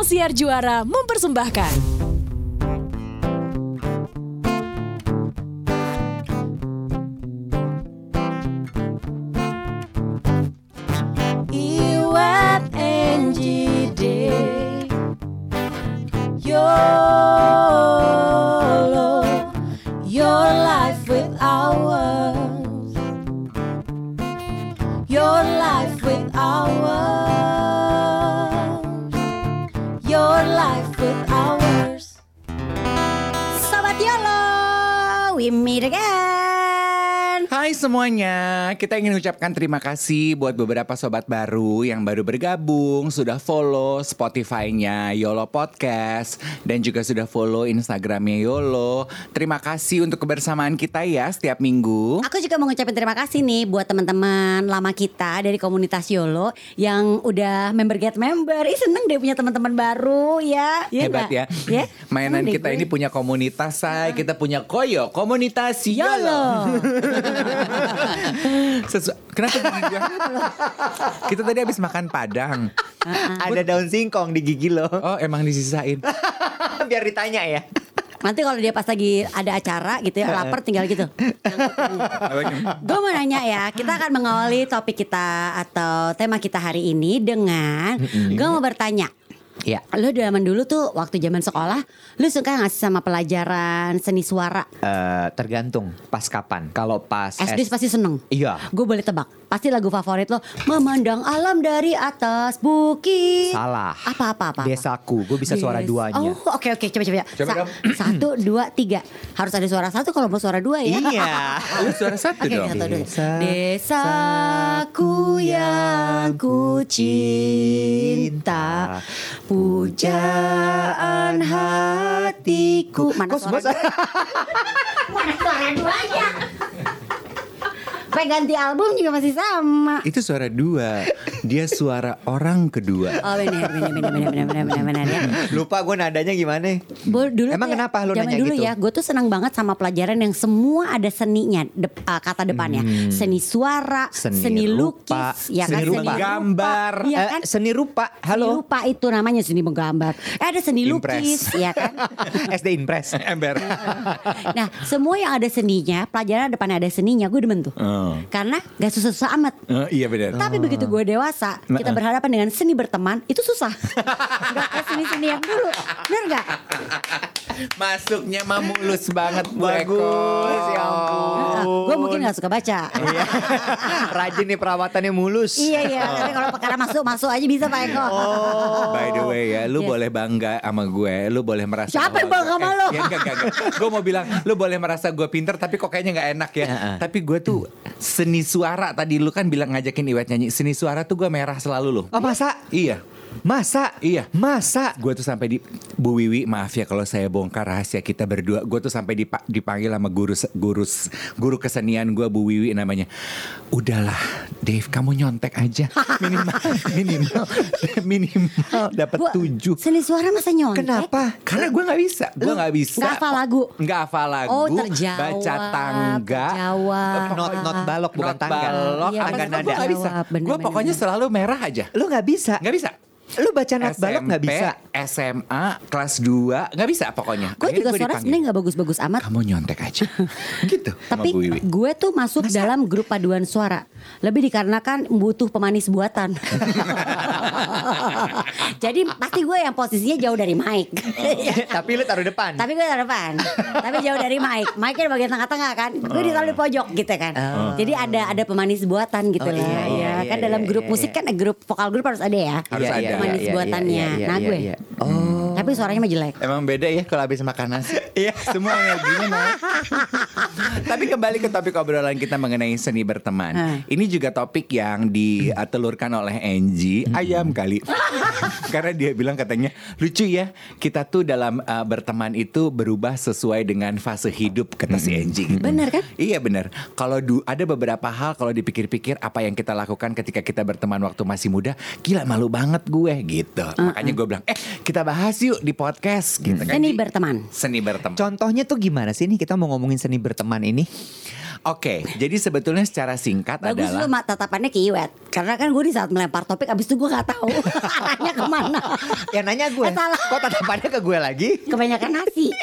Ruang Siar Juara mempersembahkan. så mange kita ingin ucapkan terima kasih buat beberapa sobat baru yang baru bergabung, sudah follow Spotify-nya Yolo Podcast dan juga sudah follow Instagramnya Yolo. Terima kasih untuk kebersamaan kita ya setiap minggu. Aku juga mau ngucapin terima kasih nih buat teman-teman lama kita dari komunitas YOLO yang udah member get member. Ih seneng deh punya teman-teman baru ya. Iya Hebat nggak? ya. Ya, Mainan seneng kita ini punya komunitas, say. Kita punya koyo, komunitas Yolo. Sesu- Kenapa gigi gua? Kita tadi habis makan padang. Ada daun singkong di gigi lo. Oh, emang disisain. Biar ditanya ya. Nanti kalau dia pas lagi ada acara gitu ya lapar tinggal gitu. Gue mau nanya ya, kita akan mengawali topik kita atau tema kita hari ini dengan gue mau bertanya. Iya. Lo zaman dulu tuh waktu zaman sekolah, lu suka gak sih sama pelajaran seni suara? Eh, tergantung pas kapan. Kalau pas SD pasti seneng. Iya. Gue boleh tebak. Pasti lagu favorit lo Memandang alam dari atas bukit. Salah. Apa apa apa. apa? Desaku, gue bisa suara Des- duanya. Oh oke oke coba coba. Coba dong. Satu dua tiga. Harus ada suara satu kalau mau suara dua ya. Iya. Lu suara satu Oke, dong. satu, dua. Desaku yang ku cinta Pujaan hatiku Mana Kok suara Mana suara duanya sampai ganti album juga masih sama. Itu suara dua. Dia suara orang kedua. Oh benar benar benar benar benar benar benar. Ya. Lupa gue nadanya gimana? Bo, dulu Emang ya, kenapa lu nanya dulu gitu? ya, gue tuh senang banget sama pelajaran yang semua ada seninya, de, uh, ah, kata depannya. Hmm. Seni suara, seni, seni lukis, ya kan? rupa, ya eh, kan seni rupa. seni gambar, ya kan? Eh, seni rupa. Halo. Seni rupa itu namanya seni menggambar. Eh, ada seni Impress. lukis, ya kan? SD Impress, ember. nah, semua yang ada seninya, pelajaran depannya ada seninya, gue demen tuh. Uh. Oh. Karena gak susah-susah amat. Eh, iya benar. Tapi begitu gue dewasa, kita berhadapan dengan seni berteman, itu susah. gak kayak seni-seni yang dulu. Bener gak? Masuknya mah mulus banget. Bagus, ya ampun. gue mungkin gak suka baca. Iya. Rajin nih perawatannya mulus. iya, iya. Tapi kalau perkara masuk-masuk aja bisa Pak Eko. By the way ya, lu Yes. boleh bangga sama gue, lu boleh merasa Siapa yang bangga sama eh, lu? Ya enggak, enggak, enggak. Gue mau bilang, lu boleh merasa gue pinter tapi kok kayaknya nggak enak ya. Tapi gue tuh seni suara tadi lu kan bilang ngajakin Iwet nyanyi seni suara tuh gue merah selalu loh. Oh masa? Iya. Masa? Iya. Masa? Gue tuh sampai di Bu Wiwi maaf ya kalau saya bongkar rahasia kita berdua. Gue tuh sampai dipa- dipanggil sama guru guru guru kesenian gue Bu Wiwi namanya. Udahlah, Dave kamu nyontek aja minimal minimal minimal dapat tujuh. Seni suara masa nyontek? Kenapa? Karena gue nggak bisa, gue nggak bisa. nggak hafal lagu? Nggak hafal lagu. Oh, terjawab, Baca tangga. terjawab. Not not balok bukan Not tangga. balok, Iya, Tangga gue nada. nggak bisa. Gue pokoknya selalu merah aja. Lu nggak bisa? Nggak bisa. Lu baca not balok nggak SMP, bisa? SMA, kelas 2 nggak bisa pokoknya. Gue Akhirnya juga gua suara sebenarnya gak bagus-bagus amat. Kamu nyontek aja. gitu. Tapi gue tuh masuk dalam grup paduan suara. Lebih dikarenakan butuh pemanis buatan. Jadi pasti gue yang posisinya jauh dari mic. Tapi lu taruh depan. Tapi gue taruh depan. Tapi jauh dari mic. Mic-nya di bagian tengah-tengah kan. Gue ditaruh di pojok gitu kan. Jadi ada ada pemanis buatan gitu Oh, lah. iya, iya, ya kan iya, dalam iya, grup iya, musik iya. kan grup vokal grup harus ada ya. Harus Iya, ada. Manis iya, iya, buatannya. iya, iya, Nah, iya, gue. Oh. Tapi suaranya mah jelek. Emang beda ya kalau habis makan nasi. Iya, semua energinya naik. Tapi kembali ke topik obrolan kita mengenai seni berteman. Hmm. Ini juga topik yang ditelurkan oleh Angie, ayam kali. Karena dia bilang katanya lucu ya, kita tuh dalam uh, berteman itu berubah sesuai dengan fase hidup kata si Angie. gitu. Bener kan? Iya bener. Kalau ada beberapa hal kalau dipikir-pikir apa yang kita lakukan ketika kita berteman waktu masih muda, gila malu banget gue gitu. Makanya gue bilang, eh kita bahas yuk di podcast gitu kan. Seni berteman. Seni berteman. Contohnya tuh gimana sih nih kita mau ngomongin seni berteman ini? Oke, jadi sebetulnya secara singkat Bagus adalah lu mak tatapannya ke Iwet Karena kan gue di saat melempar topik Abis itu gue gak tahu arahnya ke mana Yang nanya gue. Eh, salah. Kok tatapannya ke gue lagi? Kebanyakan nasi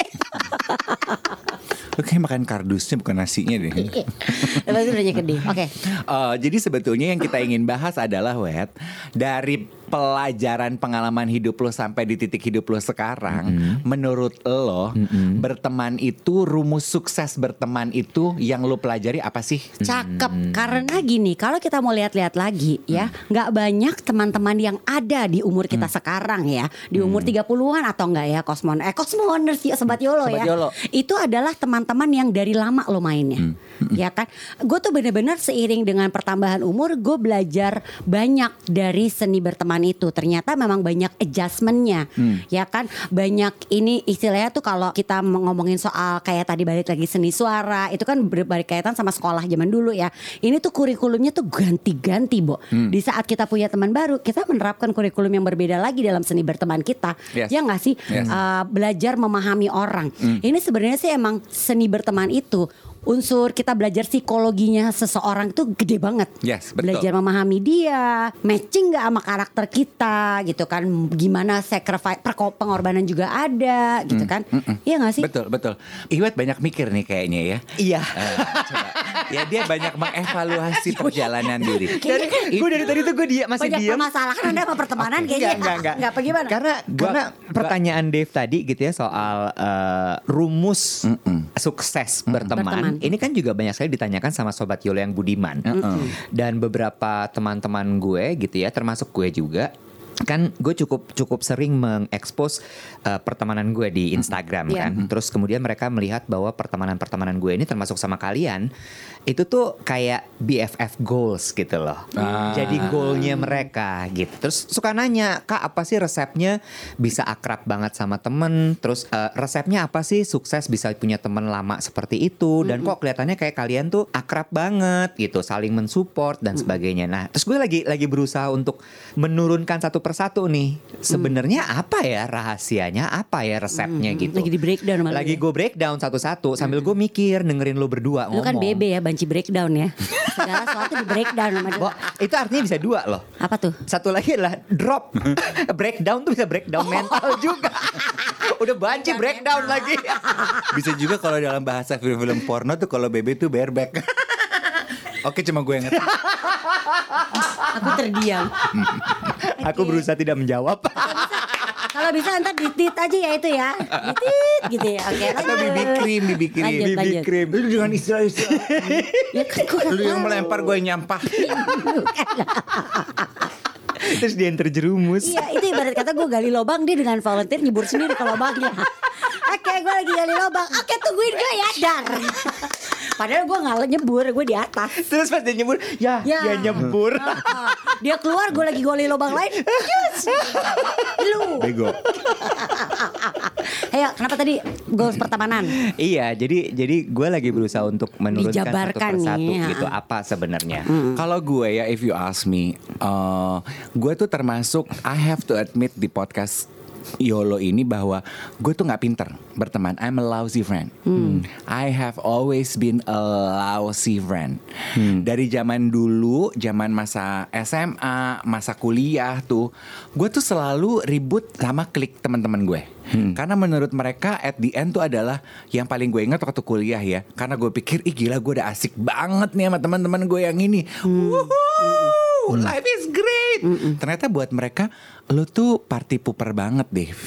Lu kayak makan kardusnya bukan nasinya deh. Lepas itu ke dia Oke Eh, jadi sebetulnya yang kita ingin bahas adalah wet dari pelajaran pengalaman hidup lo sampai di titik hidup lo sekarang, menurut lo berteman itu rumus sukses berteman itu yang lo pelajari apa sih? Cakep. Karena gini Kalau kita mau lihat-lihat lagi ya nggak banyak teman-teman yang ada di umur kita sekarang ya. Di umur 30-an atau enggak ya Cosmon? Eh Cosmoners ya Sobat Yolo Sobat ya. Yolo. Itu adalah teman-teman yang dari lama lo mainnya Ya kan? Gue tuh bener-bener seiring dengan pertambahan umur Gue belajar banyak dari seni berteman itu. Ternyata memang banyak adjustmentnya Ya kan? Banyak ini istilahnya tuh kalau kita ngomongin soal Kayak tadi balik lagi seni suara Itu kan ber- berkaitan sama sekolah zaman dulu ya. Ini tuh kurikulumnya tuh ganti-ganti Bo. Di saat kita punya teman baru Kita menerapkan kurikulum yang berbeda lagi dalam seni berteman kita. Yes. Ya nggak sih? Yes. Uh, Belajar memahami orang. Ini sebenarnya sih emang seni berteman itu Unsur kita belajar psikologinya seseorang itu gede banget Yes, betul. Belajar memahami dia Matching nggak sama karakter kita gitu kan Gimana sacrifice perko- Pengorbanan juga ada gitu kan Iya nggak sih? Betul, betul. Iwet banyak mikir nih kayaknya ya. Iya. Coba. Ya dia banyak mengevaluasi perjalanan diri. Dari, gue dari tadi tuh gue dia masih Banyak diam. permasalahan Anda sama pertemanan Oke, kayaknya enggak, enggak, enggak. Enggak apa gimana? Karena karena pertanyaan Dave tadi gitu ya soal eh, rumus sukses berteman. Berteman. Ini kan juga banyak sekali ditanyakan sama sobat Yolo yang budiman. Dan beberapa teman-teman gue gitu ya, termasuk gue juga kan gue cukup cukup sering mengekspos eh, pertemanan gue di Instagram Iya. kan terus kemudian mereka melihat bahwa pertemanan-pertemanan gue ini termasuk sama kalian itu tuh kayak BFF goals gitu loh. Ah. jadi goalnya mereka gitu. Terus suka nanya kak apa sih resepnya? Bisa akrab banget sama temen. Terus eh, resepnya apa sih? Sukses bisa punya temen lama seperti itu. Dan kok kelihatannya kayak kalian tuh akrab banget gitu saling mensupport dan sebagainya. Nah terus gue lagi lagi berusaha untuk menurunkan satu persatu nih. Sebenarnya apa ya? Rahasianya apa ya resepnya gitu? Lagi di breakdown lagi ya. gue breakdown satu-satu sambil gue mikir dengerin lo berdua Lu kan ngomong. bebe ya banci breakdown ya Segala sesuatu di breakdown sama dia Bo, itu artinya bisa dua loh. Apa tuh? Satu lagi adalah drop. breakdown tuh bisa breakdown mental juga. Udah banci breakdown lagi. Bisa juga kalau dalam bahasa film-film porno tuh kalau bebe tuh bareback. Oke cuma gue yang ngerti. Aku terdiam Aku berusaha tidak menjawab. Kalau bisa ntar ditit aja ya itu ya Ditit gitu ya Oke Atau bibi krim, bibi krim. Lanjut, Bibi lanjut. krim. Lu dengan istilah-istilah. Ya kan gue Lu yang melempar gue yang nyampah. Terus dia yang terjerumus. Iya itu ibarat kata gue gali lubang Dia dengan volunteer nyebur sendiri ke lubangnya Oke gue lagi gali lubang Oke tungguin gue ya dar Padahal gue gak nyebur Gue di atas Terus pas dia nyebur, ya, Ya. ya nyebur. Ah, Dia keluar gue lagi gali lubang lain Yes Lu Bego. Ayo kenapa tadi Goals pertemanan iya, jadi jadi gue lagi berusaha untuk menurunkan satu Dijabarkan persatu nih, gitu ya. apa sebenarnya. Kalau gue ya, if you ask me, uh, gue tuh termasuk I have to admit di podcast YOLO ini bahwa gue tuh nggak pinter berteman. I'm a lousy friend. I have always been a lousy friend. Dari zaman dulu, zaman masa SMA, masa kuliah tuh, gue tuh selalu ribut sama klik teman-teman gue. Karena menurut mereka at the end tuh adalah yang paling gue ingat waktu kuliah ya. Karena gue pikir, ih gila gue udah asik banget nih sama teman-teman gue yang ini. Woohoo, life is great. Ternyata buat mereka, lo tuh party pooper banget, Dave.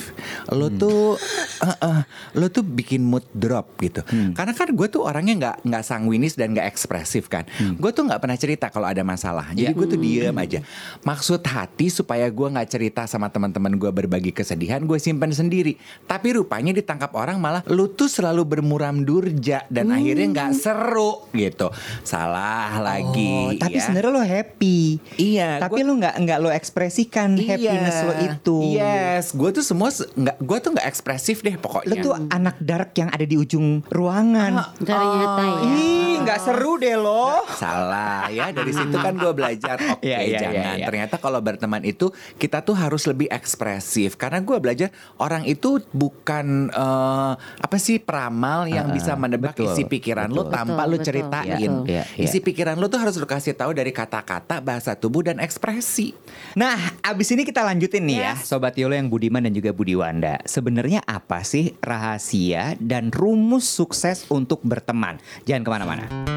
Lo tuh, eh, eh, lo tuh bikin mood drop gitu. Karena kan gue tuh orangnya nggak nggak sanguinis dan nggak ekspresif kan. Gue tuh nggak pernah cerita kalau ada masalah. Jadi gue tuh diem aja. Maksud hati supaya gue nggak cerita sama teman-teman gue berbagi kesedihan, gue simpan sendiri. Tapi rupanya ditangkap orang malah lu tuh selalu bermuram durja dan akhirnya nggak seru gitu. Salah lagi. Oh, tapi ya. sebenarnya lo happy. Iya, Tapi gua- lo nggak nggak lo ekspresikan happiness lo itu. Yes, gue tuh semua se- nggak, gue tuh nggak ekspresif deh deh Lo pokoknya. tuh anak dark yang ada di ujung ruangan. Ternyata ya. Ih, nggak seru deh lo. Salah ya dari situ kan gue belajar oke Iya, iya, jangan iya, iya. ternyata kalau berteman itu kita tuh harus lebih ekspresif karena gue belajar orang itu bukan eh, apa sih peramal yang Ah, bisa menebak betul, isi pikiran lo betul. tanpa Betul, lo betul. ceritain Iya, iya, iya. isi pikiran lo tuh harus lo kasih tahu dari kata-kata bahasa tubuh dan ekspresi Nah, abis ini kita lanjutin nih ya, Yes. Sobat Yolo yang Budiman dan juga Budi Wanda. Sebenarnya apa sih rahasia dan rumus sukses untuk berteman? Jangan ke mana-mana.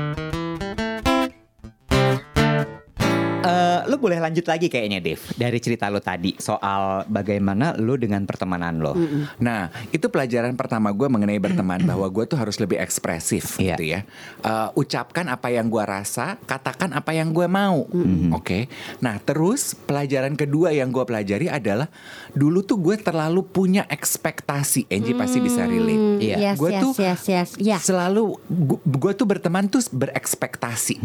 Lo boleh lanjut lagi kayaknya Dev dari cerita lo tadi soal bagaimana lo dengan pertemanan lo. Nah, itu pelajaran pertama gue mengenai berteman bahwa gue tuh harus lebih ekspresif Iya. gitu ya. Eh, ucapkan apa yang gue rasa, katakan apa yang gue mau. Oke. Nah, terus pelajaran kedua yang gue pelajari adalah dulu tuh gue terlalu punya ekspektasi. Angie pasti bisa relate. Iya. Yes, Gue yes, tuh yes, yes. Ya. Selalu gue tuh berteman tuh berekspektasi.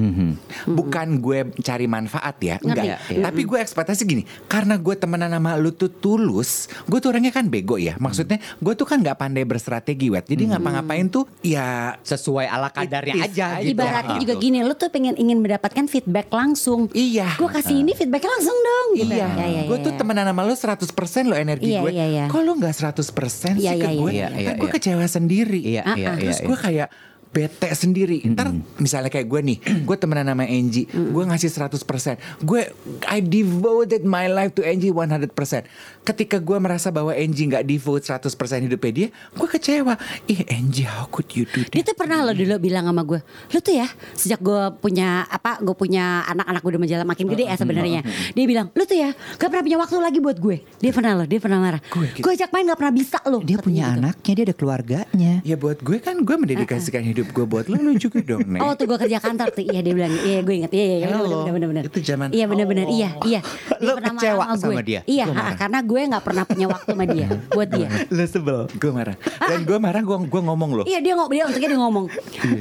Bukan gue cari manfaat ya, enggak. Iya, iya. Tapi gue ekspektasi gini, karena gue temenan sama lu tuh tulus, gue tuh orangnya kan bego ya. Maksudnya gue tuh kan nggak pandai berstrategi wet. Jadi ngapa-ngapain tuh ya Sesuai ala kadarnya It is aja aja. gitu. Ibaratnya Gitu. juga gini, lu tuh pengen ingin mendapatkan feedback langsung. Iya. Gue kasih ini feedbacknya langsung dong gitu. Iya, Ya, ya, gue ya, tuh ya. temenan sama lu 100% lo energi Iya, gue. iya, iya. Kok lu gak 100% sih Iya, ke iya, gue? iya, iya, kan gue iya. kecewa sendiri. Iya, Ah, iya, ah. iya. Terus iya. gue kayak bete sendiri. Ntar misalnya kayak gue nih, gue temenan sama Angie, gue ngasih 100%. Gue I devoted my life to Angie 100%. Ketika gue merasa bahwa Angie nggak devote 100% hidupnya dia, gue kecewa. Ih Angie, how could you do Dia that? tuh pernah lo dulu bilang sama gue, lu tuh ya sejak gue punya apa, gue punya anak-anak gue udah menjalan makin gede ya sebenarnya. Dia bilang, lu tuh ya gak pernah punya waktu lagi buat gue. Dia pernah loh, dia pernah marah. Gue gitu. Gue ajak main gak pernah bisa lo. Dia punya anaknya, dia ada keluarganya. Ya buat gue kan gue mendedikasikan hidup gue buat lo, lo juga dong, Nek. Oh tuh gue kerja kantor tuh, iya dia bilang, iya gue inget, iya iya iya, Halo. bener bener bener. Itu zaman- Iya bener, Oh. iya iya. Dia Lo kecewa gue. sama dia? Iya, ha, karena gue gak pernah punya waktu sama dia, buat dia. Lo sebel. Gue marah. Dan gue marah gue gue ngomong loh. Iya dia ngomong, dia untuknya dia ngomong.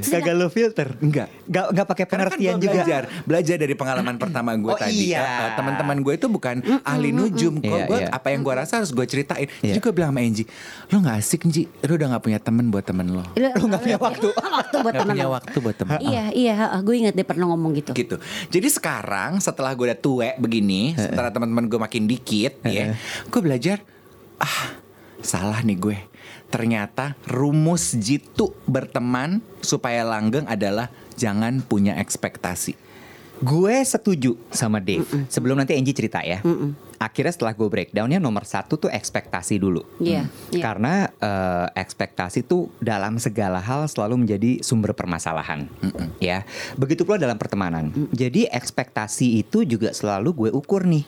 Kagak lo filter. Enggak. Gak, gak pakai kan pengertian juga. belajar belajar dari pengalaman pertama gue Oh, tadi iya. Eh, teman-teman gue itu bukan ahli nujum kok Iya, gue iya. apa yang gue rasa harus gue ceritain Iya. jadi gue bilang sama Angie lo nggak asik Ji lo udah nggak punya temen buat temen lo Lu nggak punya waktu. waktu buat temen punya waktu buat temen lo Iya iya, gue ingat dia pernah ngomong gitu. gitu. Jadi sekarang setelah gue udah tua begini setelah teman-teman gue makin dikit ya gue belajar ah salah nih gue. Ternyata rumus jitu berteman supaya langgeng adalah jangan punya ekspektasi. Gue setuju sama Dave. Sebelum nanti Angie cerita ya. Akhirnya setelah gue breakdownnya nomor satu tuh ekspektasi dulu. Iya, iya. Karena eh, ekspektasi tuh dalam segala hal selalu menjadi sumber permasalahan. Ya, begitu pula dalam pertemanan. Jadi ekspektasi itu juga selalu gue ukur nih.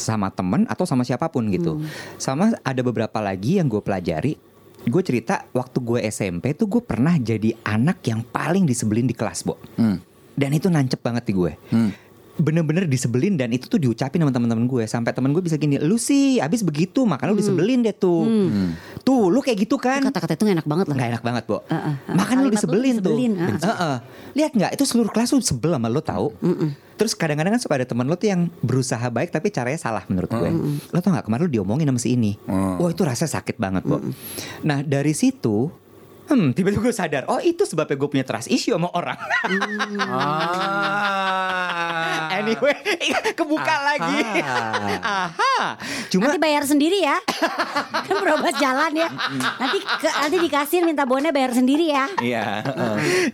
Sama temen atau sama siapa pun gitu. Sama ada beberapa lagi yang gue pelajari. Gue cerita waktu gue SMP tuh gue pernah jadi anak yang paling disebelin di kelas, Bo. Hmm. Dan itu nancep banget di gue. Hmm. Bener-bener disebelin dan itu tuh diucapin sama teman-teman gue sampai teman gue bisa gini, lu sih abis begitu makanya lu disebelin deh tuh. Tuh lu kayak gitu kan? Kata-kata itu gak enak banget loh. Nggak enak banget, Bo. Heeh, heeh. Makanya lu Kalimat lu disebelin tuh. disebelin, heeh. Heeh. Lihat nggak? Itu seluruh kelas lu sebel sama lu tahu. Terus kadang-kadang kan suka ada teman lu tuh yang berusaha baik tapi caranya salah menurut gue. Lo tau nggak kemarin lu diomongin sama si ini. Mm. Wah itu rasanya sakit banget, Bo. Nah dari situ Hmm, tiba-tiba gue sadar, oh itu sebabnya gue punya trust issue sama orang. Ah. anyway, kebuka Aha. lagi. Aha. Cuma Nanti bayar sendiri ya. kan berobat jalan ya. Nanti ke, nanti dikasih minta bonnya bayar sendiri ya. Iya.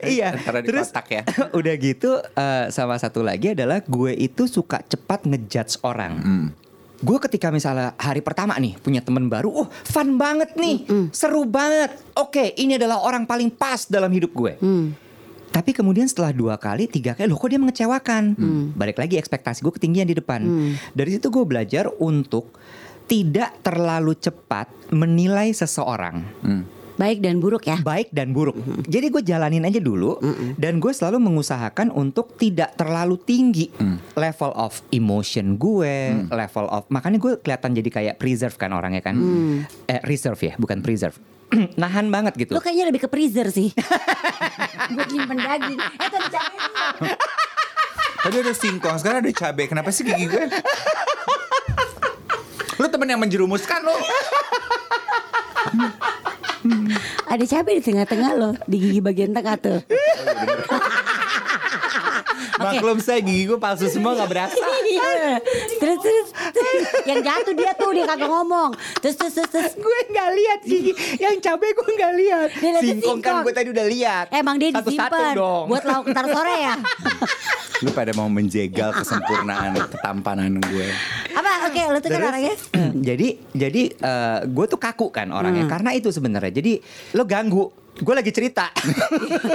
iya. Terus ya. udah gitu eh, sama satu lagi adalah gue itu suka cepat ngejudge orang. Hmm. Gue ketika misalnya hari pertama nih punya temen baru, oh fun banget nih, seru banget. Oke, ini adalah orang paling pas dalam hidup gue. Tapi kemudian setelah dua kali, tiga kali, loh kok dia mengecewakan. Balik lagi ekspektasi gue ketinggian di depan. Dari situ gue belajar untuk tidak terlalu cepat menilai seseorang Baik dan buruk ya. baik dan buruk. Jadi gue jalanin aja dulu dan gue selalu mengusahakan untuk tidak terlalu tinggi level of emotion gue, level of makanya gue kelihatan jadi kayak preserve kan orangnya kan, eh, reserve ya, bukan preserve. Nahan banget gitu. Lu kayaknya lebih ke freezer sih. Buat nyimpen daging. Eh tadi cabai. Tadi ada singkong, sekarang ada cabai. Kenapa sih gigi gue? Lu temen yang menjerumuskan lu. Ada cabai di tengah-tengah loh, di gigi bagian tengah tuh. Maklum saya gigi gue palsu semua gak berasa. Iya. terus, terus yang jatuh dia tuh dia kagak ngomong. Terus terus terus, terus. gue nggak lihat gigi yang cabai gue nggak lihat singkong kan gue tadi udah lihat Emang dia disimpan dong buat lauk ntar sore ya? Lu pada mau menjegal kesempurnaan ketampanan gue. Oke, lu tuh kan orangnya. jadi jadi eh, gue tuh kaku kan orangnya Hmm. karena itu sebenarnya jadi lo ganggu gue lagi cerita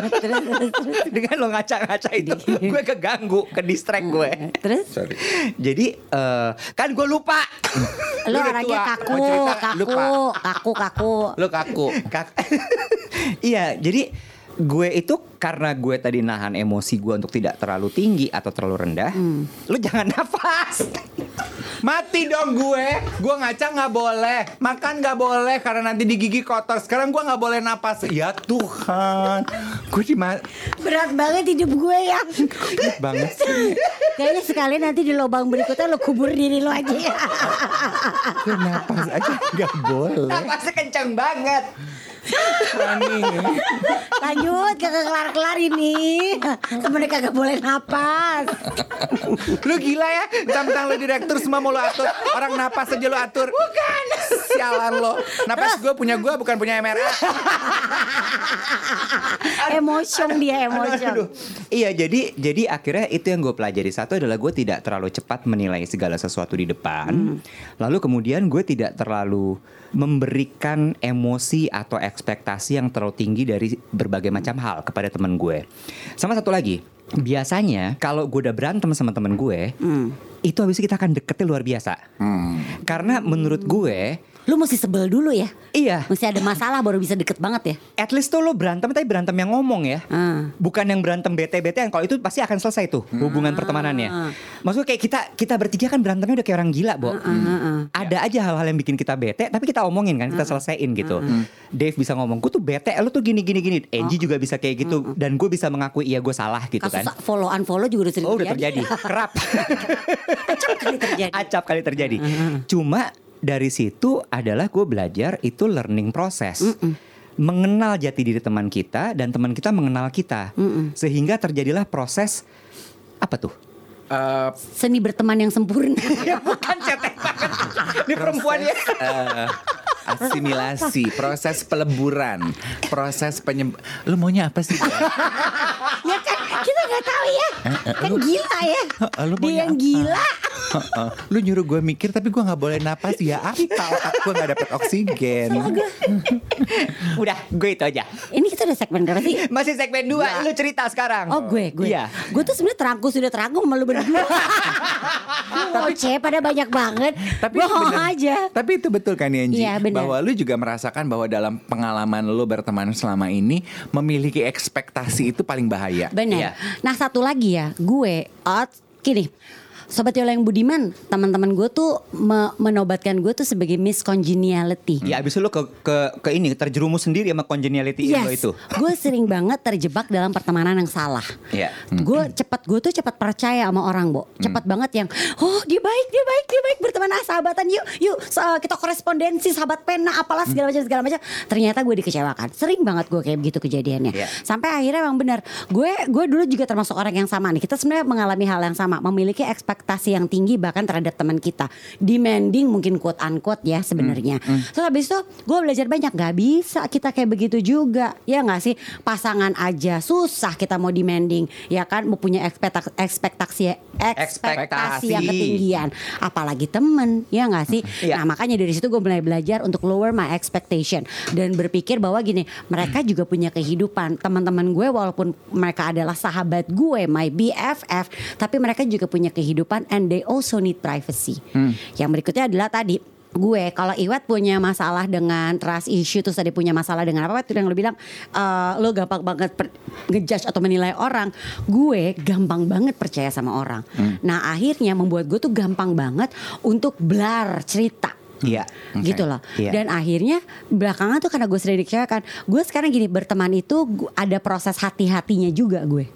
dengan lo ngaca-ngaca itu gue keganggu ke distract gue Terus Sorry. jadi eh, kan gue lupa lu udah orangnya kaku, kaku, lupa. kaku, kaku. Lu kaku. Kak- iya jadi gue itu karena gue tadi nahan emosi gue untuk tidak terlalu tinggi atau terlalu rendah Hmm. lu jangan nafas Mati dong gue. Gue ngaca nggak boleh. Makan nggak boleh karena nanti di gigi kotor. Sekarang gue nggak boleh napas. Ya Tuhan. Gue di Berat banget hidup gue ya. banget sih. Kayaknya sekali nanti di lubang berikutnya lo kubur diri lo aja ya. Gue napas aja nggak boleh. nafasnya kencang banget. Lanjut kagak kelar-kelar ini. Temennya kagak boleh napas. Lu gila ya Tentang lu direktur semua mau lu atur Orang napas aja lu atur Bukan Sialan lo Napas gue punya gue bukan punya MRA Emotion dia Aduh, emotion. aduh. Iya jadi jadi akhirnya itu yang gue pelajari satu adalah gue tidak terlalu cepat menilai segala sesuatu di depan. Lalu kemudian gue tidak terlalu memberikan emosi atau ekspektasi yang terlalu tinggi dari berbagai macam hal kepada teman gue. Sama satu lagi, biasanya kalau gue udah berantem sama teman gue, itu habis itu kita akan deketnya luar biasa. Karena menurut gue, Lu mesti sebel dulu ya. iya, Mesti ada masalah baru bisa deket banget ya. at least tuh lo berantem tapi berantem yang ngomong ya. Ah. Bukan yang berantem bete-bete Kalau itu pasti akan selesai tuh Hubungan pertemanannya. Maksudnya kayak kita Kita bertiga kan berantemnya udah kayak orang gila Bo. Ada aja hal-hal yang bikin kita bete Tapi kita omongin kan Kita selesaiin gitu. Dave bisa ngomong Gue tuh bete Lu tuh gini gini Angie juga bisa kayak gitu Dan gue bisa mengakui Iya gue salah gitu Kasus kan. follow unfollow juga udah sering Oh udah terjadi. Kerap Acap kali terjadi. Acap kali terjadi. Cuma dari situ adalah gue belajar Itu learning process Mengenal jati diri teman kita Dan teman kita mengenal kita Sehingga terjadilah proses Apa tuh? Eh, Seni berteman yang sempurna. ya bukan cetek banget Ini perempuan ya eh, asimilasi, proses peleburan, proses penyem. Lu maunya apa sih? ya kan kita nggak tahu ya. Kan gila ya. Eh, lu Dia yang apa? gila. Lu nyuruh gue mikir tapi gue nggak boleh napas ya apa otak gue nggak dapet oksigen Udah gue itu aja Ini kita udah segmen berapa sih? Masih segmen 2 Lu cerita sekarang Oh gue, gue. Iya Gue tuh sebenarnya terangkum sudah terangkum sama lu berdua. Tapi C pada banyak banget. tapi gue bener. aja. Tapi itu betul kan Yanji? Iya, benar. bahwa lu juga merasakan bahwa dalam pengalaman lu berteman selama ini memiliki ekspektasi itu paling bahaya. Benar. Iya. Nah satu lagi ya, gue, oh, gini. Sobat Yola yang budiman, teman-teman gue tuh me- menobatkan gue tuh sebagai Miss Congeniality. Ya abis itu lu ke, ke, ke ini Terjerumus sendiri sama congeniality lo itu gue sering banget terjebak dalam pertemanan yang salah. Iya. Gue cepat, gue tuh cepat percaya sama orang, Bo. Cepat banget yang, oh dia baik, dia baik, dia baik berteman ah, sahabatan yuk, yuk so- kita korespondensi, sahabat pena, apalah segala macam segala macam. Ternyata gue dikecewakan. Sering banget gue kayak begitu kejadiannya. Iya. Sampai akhirnya emang benar, gue gue dulu juga termasuk orang yang sama nih. Kita sebenarnya mengalami hal yang sama, memiliki ekspektasi yang tinggi bahkan terhadap teman kita. Demanding mungkin quote unquote ya sebenarnya. Terus habis itu gue belajar banyak, nggak bisa kita kayak begitu juga, ya nggak sih? Pasangan aja susah kita mau demanding, ya kan? Mau punya ekspektasi ekspektasi ekspektasi yang Ekspektasi. ketinggian, apalagi temen, ya nggak sih? Iya. Nah makanya dari situ gue mulai belajar untuk lower my expectation dan berpikir bahwa gini, mereka juga punya kehidupan. Teman-teman gue walaupun mereka adalah sahabat gue, my BFF, tapi mereka juga punya kehidupan and they also need privacy. Yang berikutnya adalah tadi gue kalau Iwet punya masalah dengan trust issue terus tadi punya masalah dengan apa itu yang lo bilang eh, lo gampang banget per- ngejudge atau menilai orang gue gampang banget percaya sama orang nah akhirnya membuat gue tuh gampang banget untuk blar cerita Iya gitu loh. Iya. Dan akhirnya belakangan tuh karena gue sering dikecewakan, gue sekarang gini berteman itu ada proses hati-hatinya juga gue.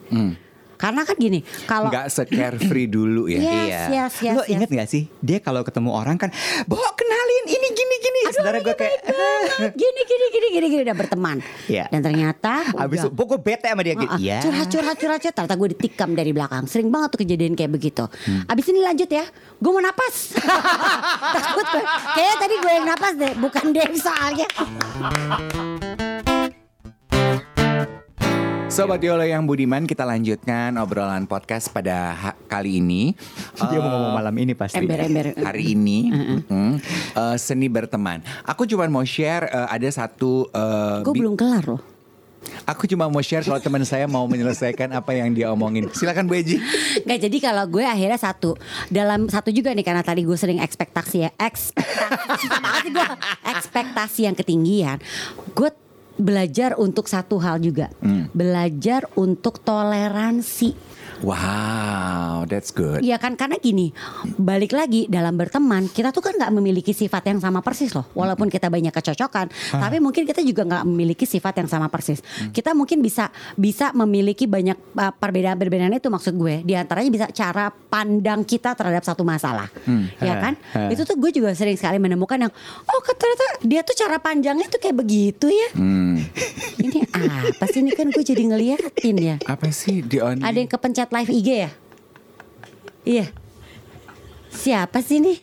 Karena kan gini, kalau Nggak se-carefree dulu ya. Yes, Iya. yes, yes, Lo yes. inget gak sih Dia kalau ketemu orang kan Bawa kenalin ini gini gini Saudara gue kayak banget, gini gini gini gini-gini udah berteman. Iya. Dan ternyata Abis itu pokok bete sama dia gitu. Ah, ah, Iya. Curhat, curhat, curhat, curhat. Ternyata gue ditikam dari belakang. Sering banget tuh kejadian kayak begitu. Hmm. Abis ini lanjut ya. Gue mau napas. Takut gue. Kayaknya tadi gue yang napas deh. Bukan dia soalnya. Sobat Yolo yang budiman, kita lanjutkan obrolan podcast pada ha- kali ini. Dia mau Eh, ngomong malam ini pasti. Ember-ember. hari ini mm, eh, seni berteman. Aku cuma mau share eh, ada satu. eh, Gue bi- belum kelar loh. Aku cuma mau share kalau teman saya mau menyelesaikan apa yang dia omongin. Silakan Bu Eji. Nggak jadi kalau gue akhirnya satu dalam satu juga nih karena tadi gue sering ekspektasi ya ekspektasi gue ekspektasi yang ketinggian gue belajar untuk satu hal juga. Belajar untuk toleransi Wow, that's good. Iya kan karena gini balik lagi dalam berteman kita tuh kan nggak memiliki sifat yang sama persis loh. Walaupun kita banyak kecocokan tapi mungkin kita juga nggak memiliki sifat yang sama persis. Kita mungkin bisa bisa memiliki banyak uh, perbedaan-perbedaan itu maksud gue. Di antaranya bisa cara pandang kita terhadap satu masalah. Ya kan? Ha. itu tuh gue juga sering sekali menemukan yang oh ternyata dia tuh cara panjangnya tuh kayak begitu ya. Hmm, apa sih ini kan gue jadi ngeliatin ya apa sih di on? ada yang kepencet live IG ya? Iya. Siapa sih nih?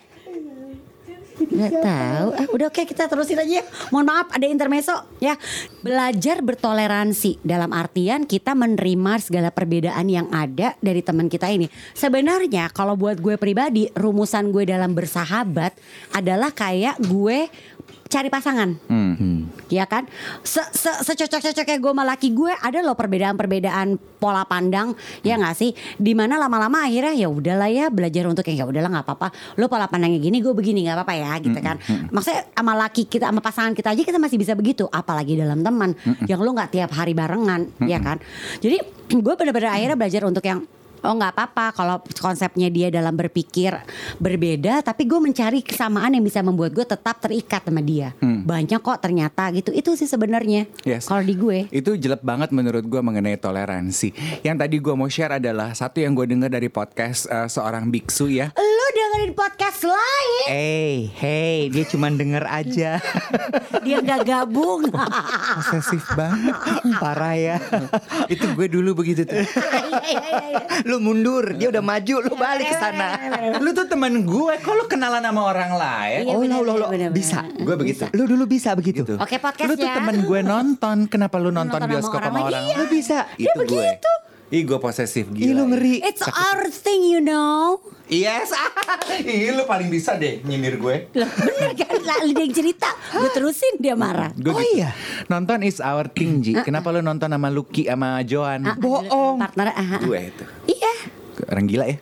Gak tahu. Ah, udah oke kita terusin aja. ya. Mohon maaf ada intermezzo ya. Belajar bertoleransi dalam artian kita menerima segala perbedaan yang ada dari teman kita ini. Sebenarnya kalau buat gue pribadi rumusan gue dalam bersahabat adalah kayak gue cari pasangan. Ya kan? Se -se Secocok-cocoknya gue sama laki gue ada loh perbedaan-perbedaan pola pandang ya nggak sih? Di mana lama-lama akhirnya ya udahlah ya belajar untuk yang ya udahlah nggak apa-apa. Lo pola pandangnya gini gue begini nggak apa-apa ya gitu kan. Maksudnya sama laki kita sama pasangan kita aja kita masih bisa begitu. Apalagi dalam teman yang lo nggak tiap hari barengan ya kan. Jadi gue bener-bener akhirnya belajar untuk yang Oh nggak apa-apa kalau konsepnya dia dalam berpikir berbeda, tapi gue mencari kesamaan yang bisa membuat gue tetap terikat sama dia. Banyak kok ternyata gitu. Itu sih sebenarnya. Yes. Kalau di gue. Itu jelek banget menurut gue mengenai toleransi. Yang tadi gue mau share adalah satu yang gue dengar dari podcast eh, seorang biksu ya. Lu dengerin podcast lain, Hey, hey, dia cuma denger aja. dia nggak gabung. Posesif banget. Parah ya. Itu gue dulu begitu tuh. Iya, iya, iya, iya. Lu mundur, dia udah maju, lu balik ke sana. Lu tuh teman gue, kok lu kenalan sama orang lain? Iya, Oh, lo lo bisa. Gue begitu. Lu dulu bisa begitu. Gitu. Oke podcast Lu tuh ya. temen gue nonton, kenapa lu nonton, nonton sama bioskop orang sama lain? orang? Iya. Lu bisa. Itu gue. Ih gue posesif gila. Ih, lu ya. ngeri. It's our thing you know. Yes. Ih lu paling bisa deh nyindir gue. Loh, bener kan? Lah, dia yang cerita. Gue terusin dia marah. Gue Oh, gitu. iya? Nonton is our thing Ji. Kenapa lu nonton sama Lucky sama Joan? Ah, Bohong. Partner. ah, ah. Gue itu. Iya. Orang gila ya.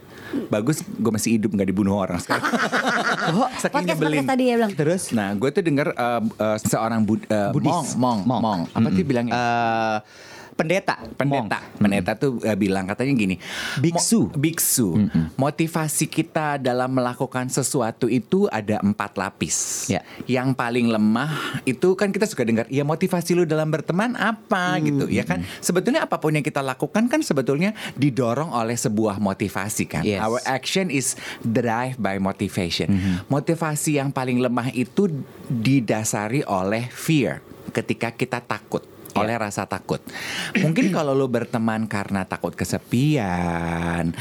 Bagus gue masih hidup nggak dibunuh orang sekarang. Saking Podcast nyebelin. podcast tadi ya bilang. Terus Nah, gue tuh denger uh, uh, seorang bud, uh, Buddhis. mong, mong, mong. Apa tuh bilangnya? eh pendeta, pendeta, Monk. pendeta tuh uh, bilang katanya gini, Biksu. mo- biksu, motivasi kita dalam melakukan sesuatu itu ada empat lapis. Ya. Yang paling lemah itu kan kita suka dengar, ya motivasi lu dalam berteman apa gitu, ya kan? Sebetulnya apa pun yang kita lakukan kan sebetulnya didorong oleh sebuah motivasi kan. Yes. Our action is drive by motivation. Motivasi yang paling lemah itu didasari oleh fear, ketika kita takut oleh rasa takut. Mungkin kalau lo berteman karena takut kesepian,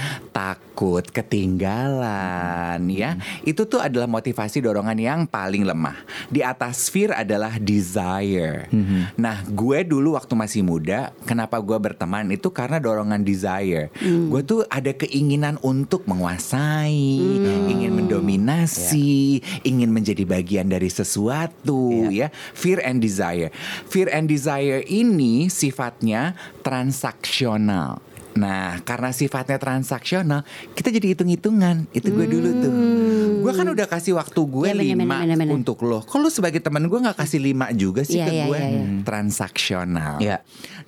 takut ketinggalan, ya, itu tuh adalah motivasi dorongan yang paling lemah. Di atas fear adalah desire. Nah, gue dulu waktu masih muda, kenapa gue berteman itu karena dorongan desire. Gue tuh ada keinginan untuk menguasai, ingin mendominasi, ingin menjadi bagian dari sesuatu, ya. Fear and desire. Fear and desire ini sifatnya transaksional. Nah, karena sifatnya transaksional, kita jadi hitung-hitungan. Itu gue dulu tuh. Gue kan udah kasih waktu gue bener, lima bener, bener, bener. untuk lo. Kalau sebagai teman gue nggak kasih lima juga sih Iya, ke iya, gue. iya, iya. Transaksional. Iya.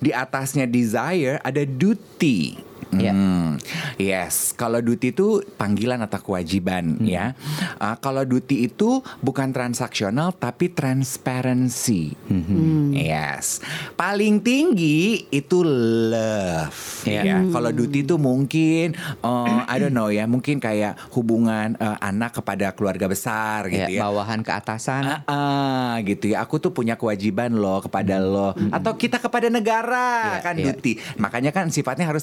Di atasnya desire ada duty. Iya. Hmm, yes, kalau duty itu panggilan atau kewajiban Hmm. ya. Uh, kalau duty itu bukan transaksional tapi transparency. Hmm. Yes, paling tinggi itu love. Iya. Ya, kalau duty itu mungkin, uh, I don't know ya, mungkin kayak hubungan uh, anak kepada keluarga besar gitu ya. Ya, bawahan ke atasan. Ah, ah, gitu ya. Aku tuh punya kewajiban loh kepada lo atau kita kepada negara Iya, kan iya. duty. Makanya kan sifatnya harus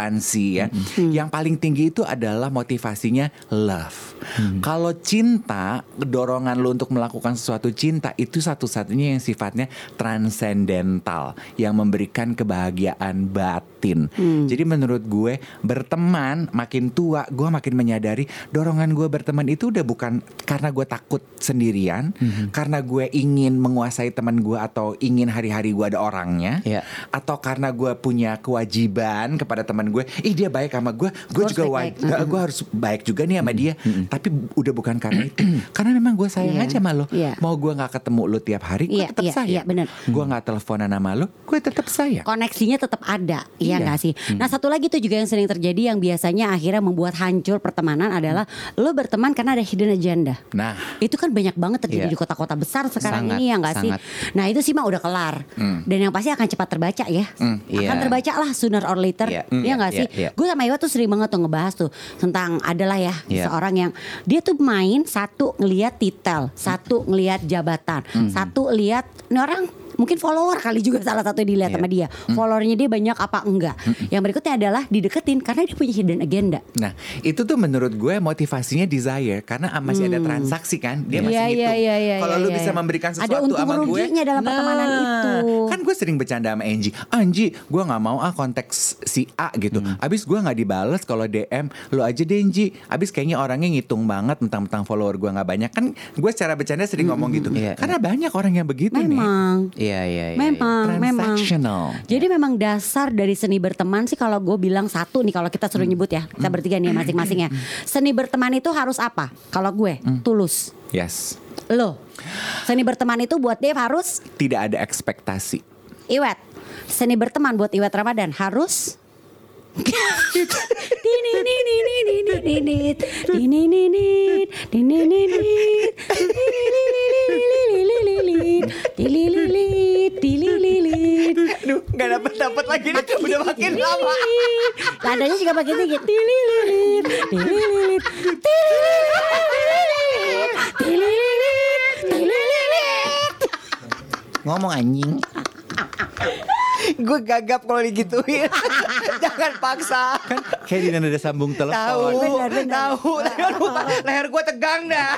transparansi ya. Yang paling tinggi itu adalah motivasinya love. Kalau cinta, dorongan lo untuk melakukan sesuatu cinta itu satu-satunya yang sifatnya transcendental yang memberikan kebahagiaan batin. Jadi menurut gue berteman makin tua, gue makin menyadari dorongan gue berteman itu udah bukan karena gue takut sendirian, karena gue ingin menguasai teman gue atau ingin hari-hari gue ada orangnya, Iya. atau karena gue punya kewajiban kepada teman gue, ih dia baik sama gue, gue Gua juga wajib, baik-baik. gue harus baik juga nih sama dia. Tapi udah bukan karena itu, karena memang gue sayang Iya. aja sama lo. Iya. Mau gue nggak ketemu lo tiap hari, gue Iya, tetap iya, sayang. iya, bener. Gue nggak teleponan sama lo, gue tetap sayang. koneksinya tetap ada, iya Iya. nggak sih? Nah satu lagi tuh juga yang sering terjadi yang biasanya akhirnya membuat hancur pertemanan adalah lo berteman karena ada hidden agenda. Nah, Itu kan banyak banget terjadi Iya. di kota-kota besar sekarang Sangat, ini ya nggak sih? Nah itu sih mah udah kelar dan yang pasti akan cepat terbaca ya. Akan Iya. terbaca lah sooner or later, Iya, ya iya, nggak sih? iya. Gue sama Iwa tuh sering banget tuh ngebahas tuh tentang adalah ya Iya. seorang yang dia tuh main satu ngelihat titel, satu ngelihat jabatan, Hmm. satu lihat ini orang mungkin follower kali juga salah satu yang dilihat Iya. sama dia. Followernya dia banyak apa enggak? Yang berikutnya adalah dideketin karena dia punya hidden agenda. Nah, itu tuh menurut gue motivasinya desire karena masih ada transaksi kan. Dia masih Iya, ngitung. iya, iya, iya, Kalau iya, lu iya. bisa memberikan Ada sesuatu untung sama gue, ruginya dalam pertemanan itu. Kan gue sering bercanda sama Angie. Angie, gue nggak mau ah konteks si A gitu. Hmm. Abis gue nggak dibales kalau DM, lu aja deh Angie. Abis kayaknya orangnya ngitung banget tentang-tentang follower gue nggak banyak. Kan gue secara bercanda sering ngomong gitu. Iya, Karena banyak orang yang begitu nih. Memang. Iya, iya, iya. Memang, memang. Jadi memang dasar dari seni berteman sih kalau gue bilang satu nih kalau kita suruh nyebut ya kita bertiga nih masing-masing ya. Seni berteman itu harus apa? Kalau gue tulus. Yes. Lo. Seni berteman itu buat Dev harus Tidak ada ekspektasi. Iwet. Seni berteman buat Iwet Ramadan harus dililit, dililit. Aduh, nggak dapat dapat lagi nih. Udah makin lama. Nadanya juga makin tinggi. Dililit, dililit, dililit, dililit, dililit. Ngomong anjing. Gue gagap kalau digituin. Jangan paksa. Kan kayak di nada sambung telepon. Tahu, tahu. Leher gue tegang dah.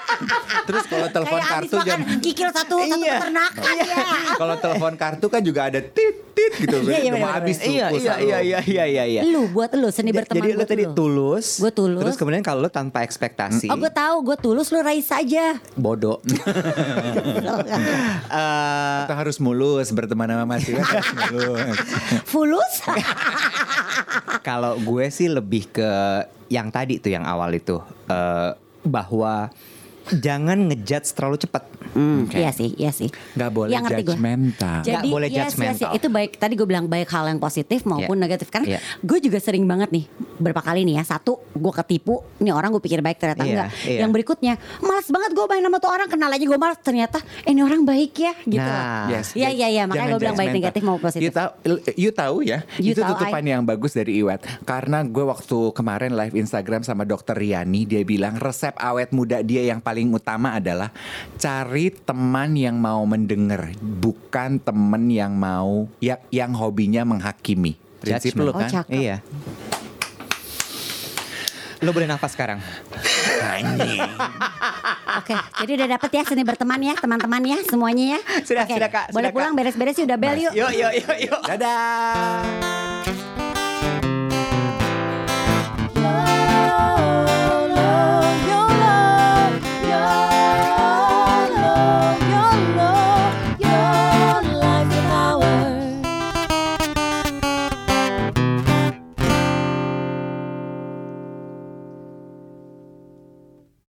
Terus kalau telepon Kayak kartu jam kikil satu satu Iya. peternakan ya. kalau telepon kartu kan juga ada tit tit gitu. Iya, iya, mau benar, habis tuh Iya, iya, iya, iya, iya, iya, iya. Lu buat lu seni berteman Jadi lu tadi lu. tulus. Gue tulus. Terus kemudian kalau lu tanpa ekspektasi. Oh gue tahu gue tulus lu Raisa aja. bodoh. Eh, Kita harus mulus berteman sama Mas Iwan harus mulus. Fulus. kalau gue sih lebih ke yang tadi tuh yang awal itu Eh, bahwa jangan ngejudge terlalu cepat. Hmm, Oke. Iya sih, iya sih. Nggak boleh Yang ngerti gue. judgmental. Jadi Nggak boleh yes, yes, judgmental. yes. itu baik. Tadi gue bilang baik hal yang positif maupun Iya. negatif. Karena Iya. gue juga sering banget nih berapa kali nih ya. Satu, gue ketipu. Ini orang gue pikir baik ternyata Iya, enggak. iya. Yang berikutnya, malas banget gue main sama tuh orang kenal aja gue malas. Ternyata eh, ini orang baik ya, gitu. Nah, loh. Iya, iya, iya. Makanya Jangan gue bilang baik judgmental. negatif maupun positif. You tahu, you tahu ya, You itu tahu, tutupan yang bagus dari Iwet. Karena gue waktu kemarin live Instagram sama dokter Riani, dia bilang resep awet muda dia yang paling utama adalah cari teman yang mau mendengar, bukan teman yang mau yang, yang hobinya menghakimi. Prinsip Judgment. lu Oh, kan? cakep. Iya. Lo boleh nafas sekarang. Anjing. Oke, jadi udah dapet ya seni berteman ya teman-teman ya semuanya ya. Sudah, Oke, sudah, Kak. Boleh Sudah, pulang beres-beres sih udah bel yuk. Yuk, yuk, yuk, yuk. Dadah.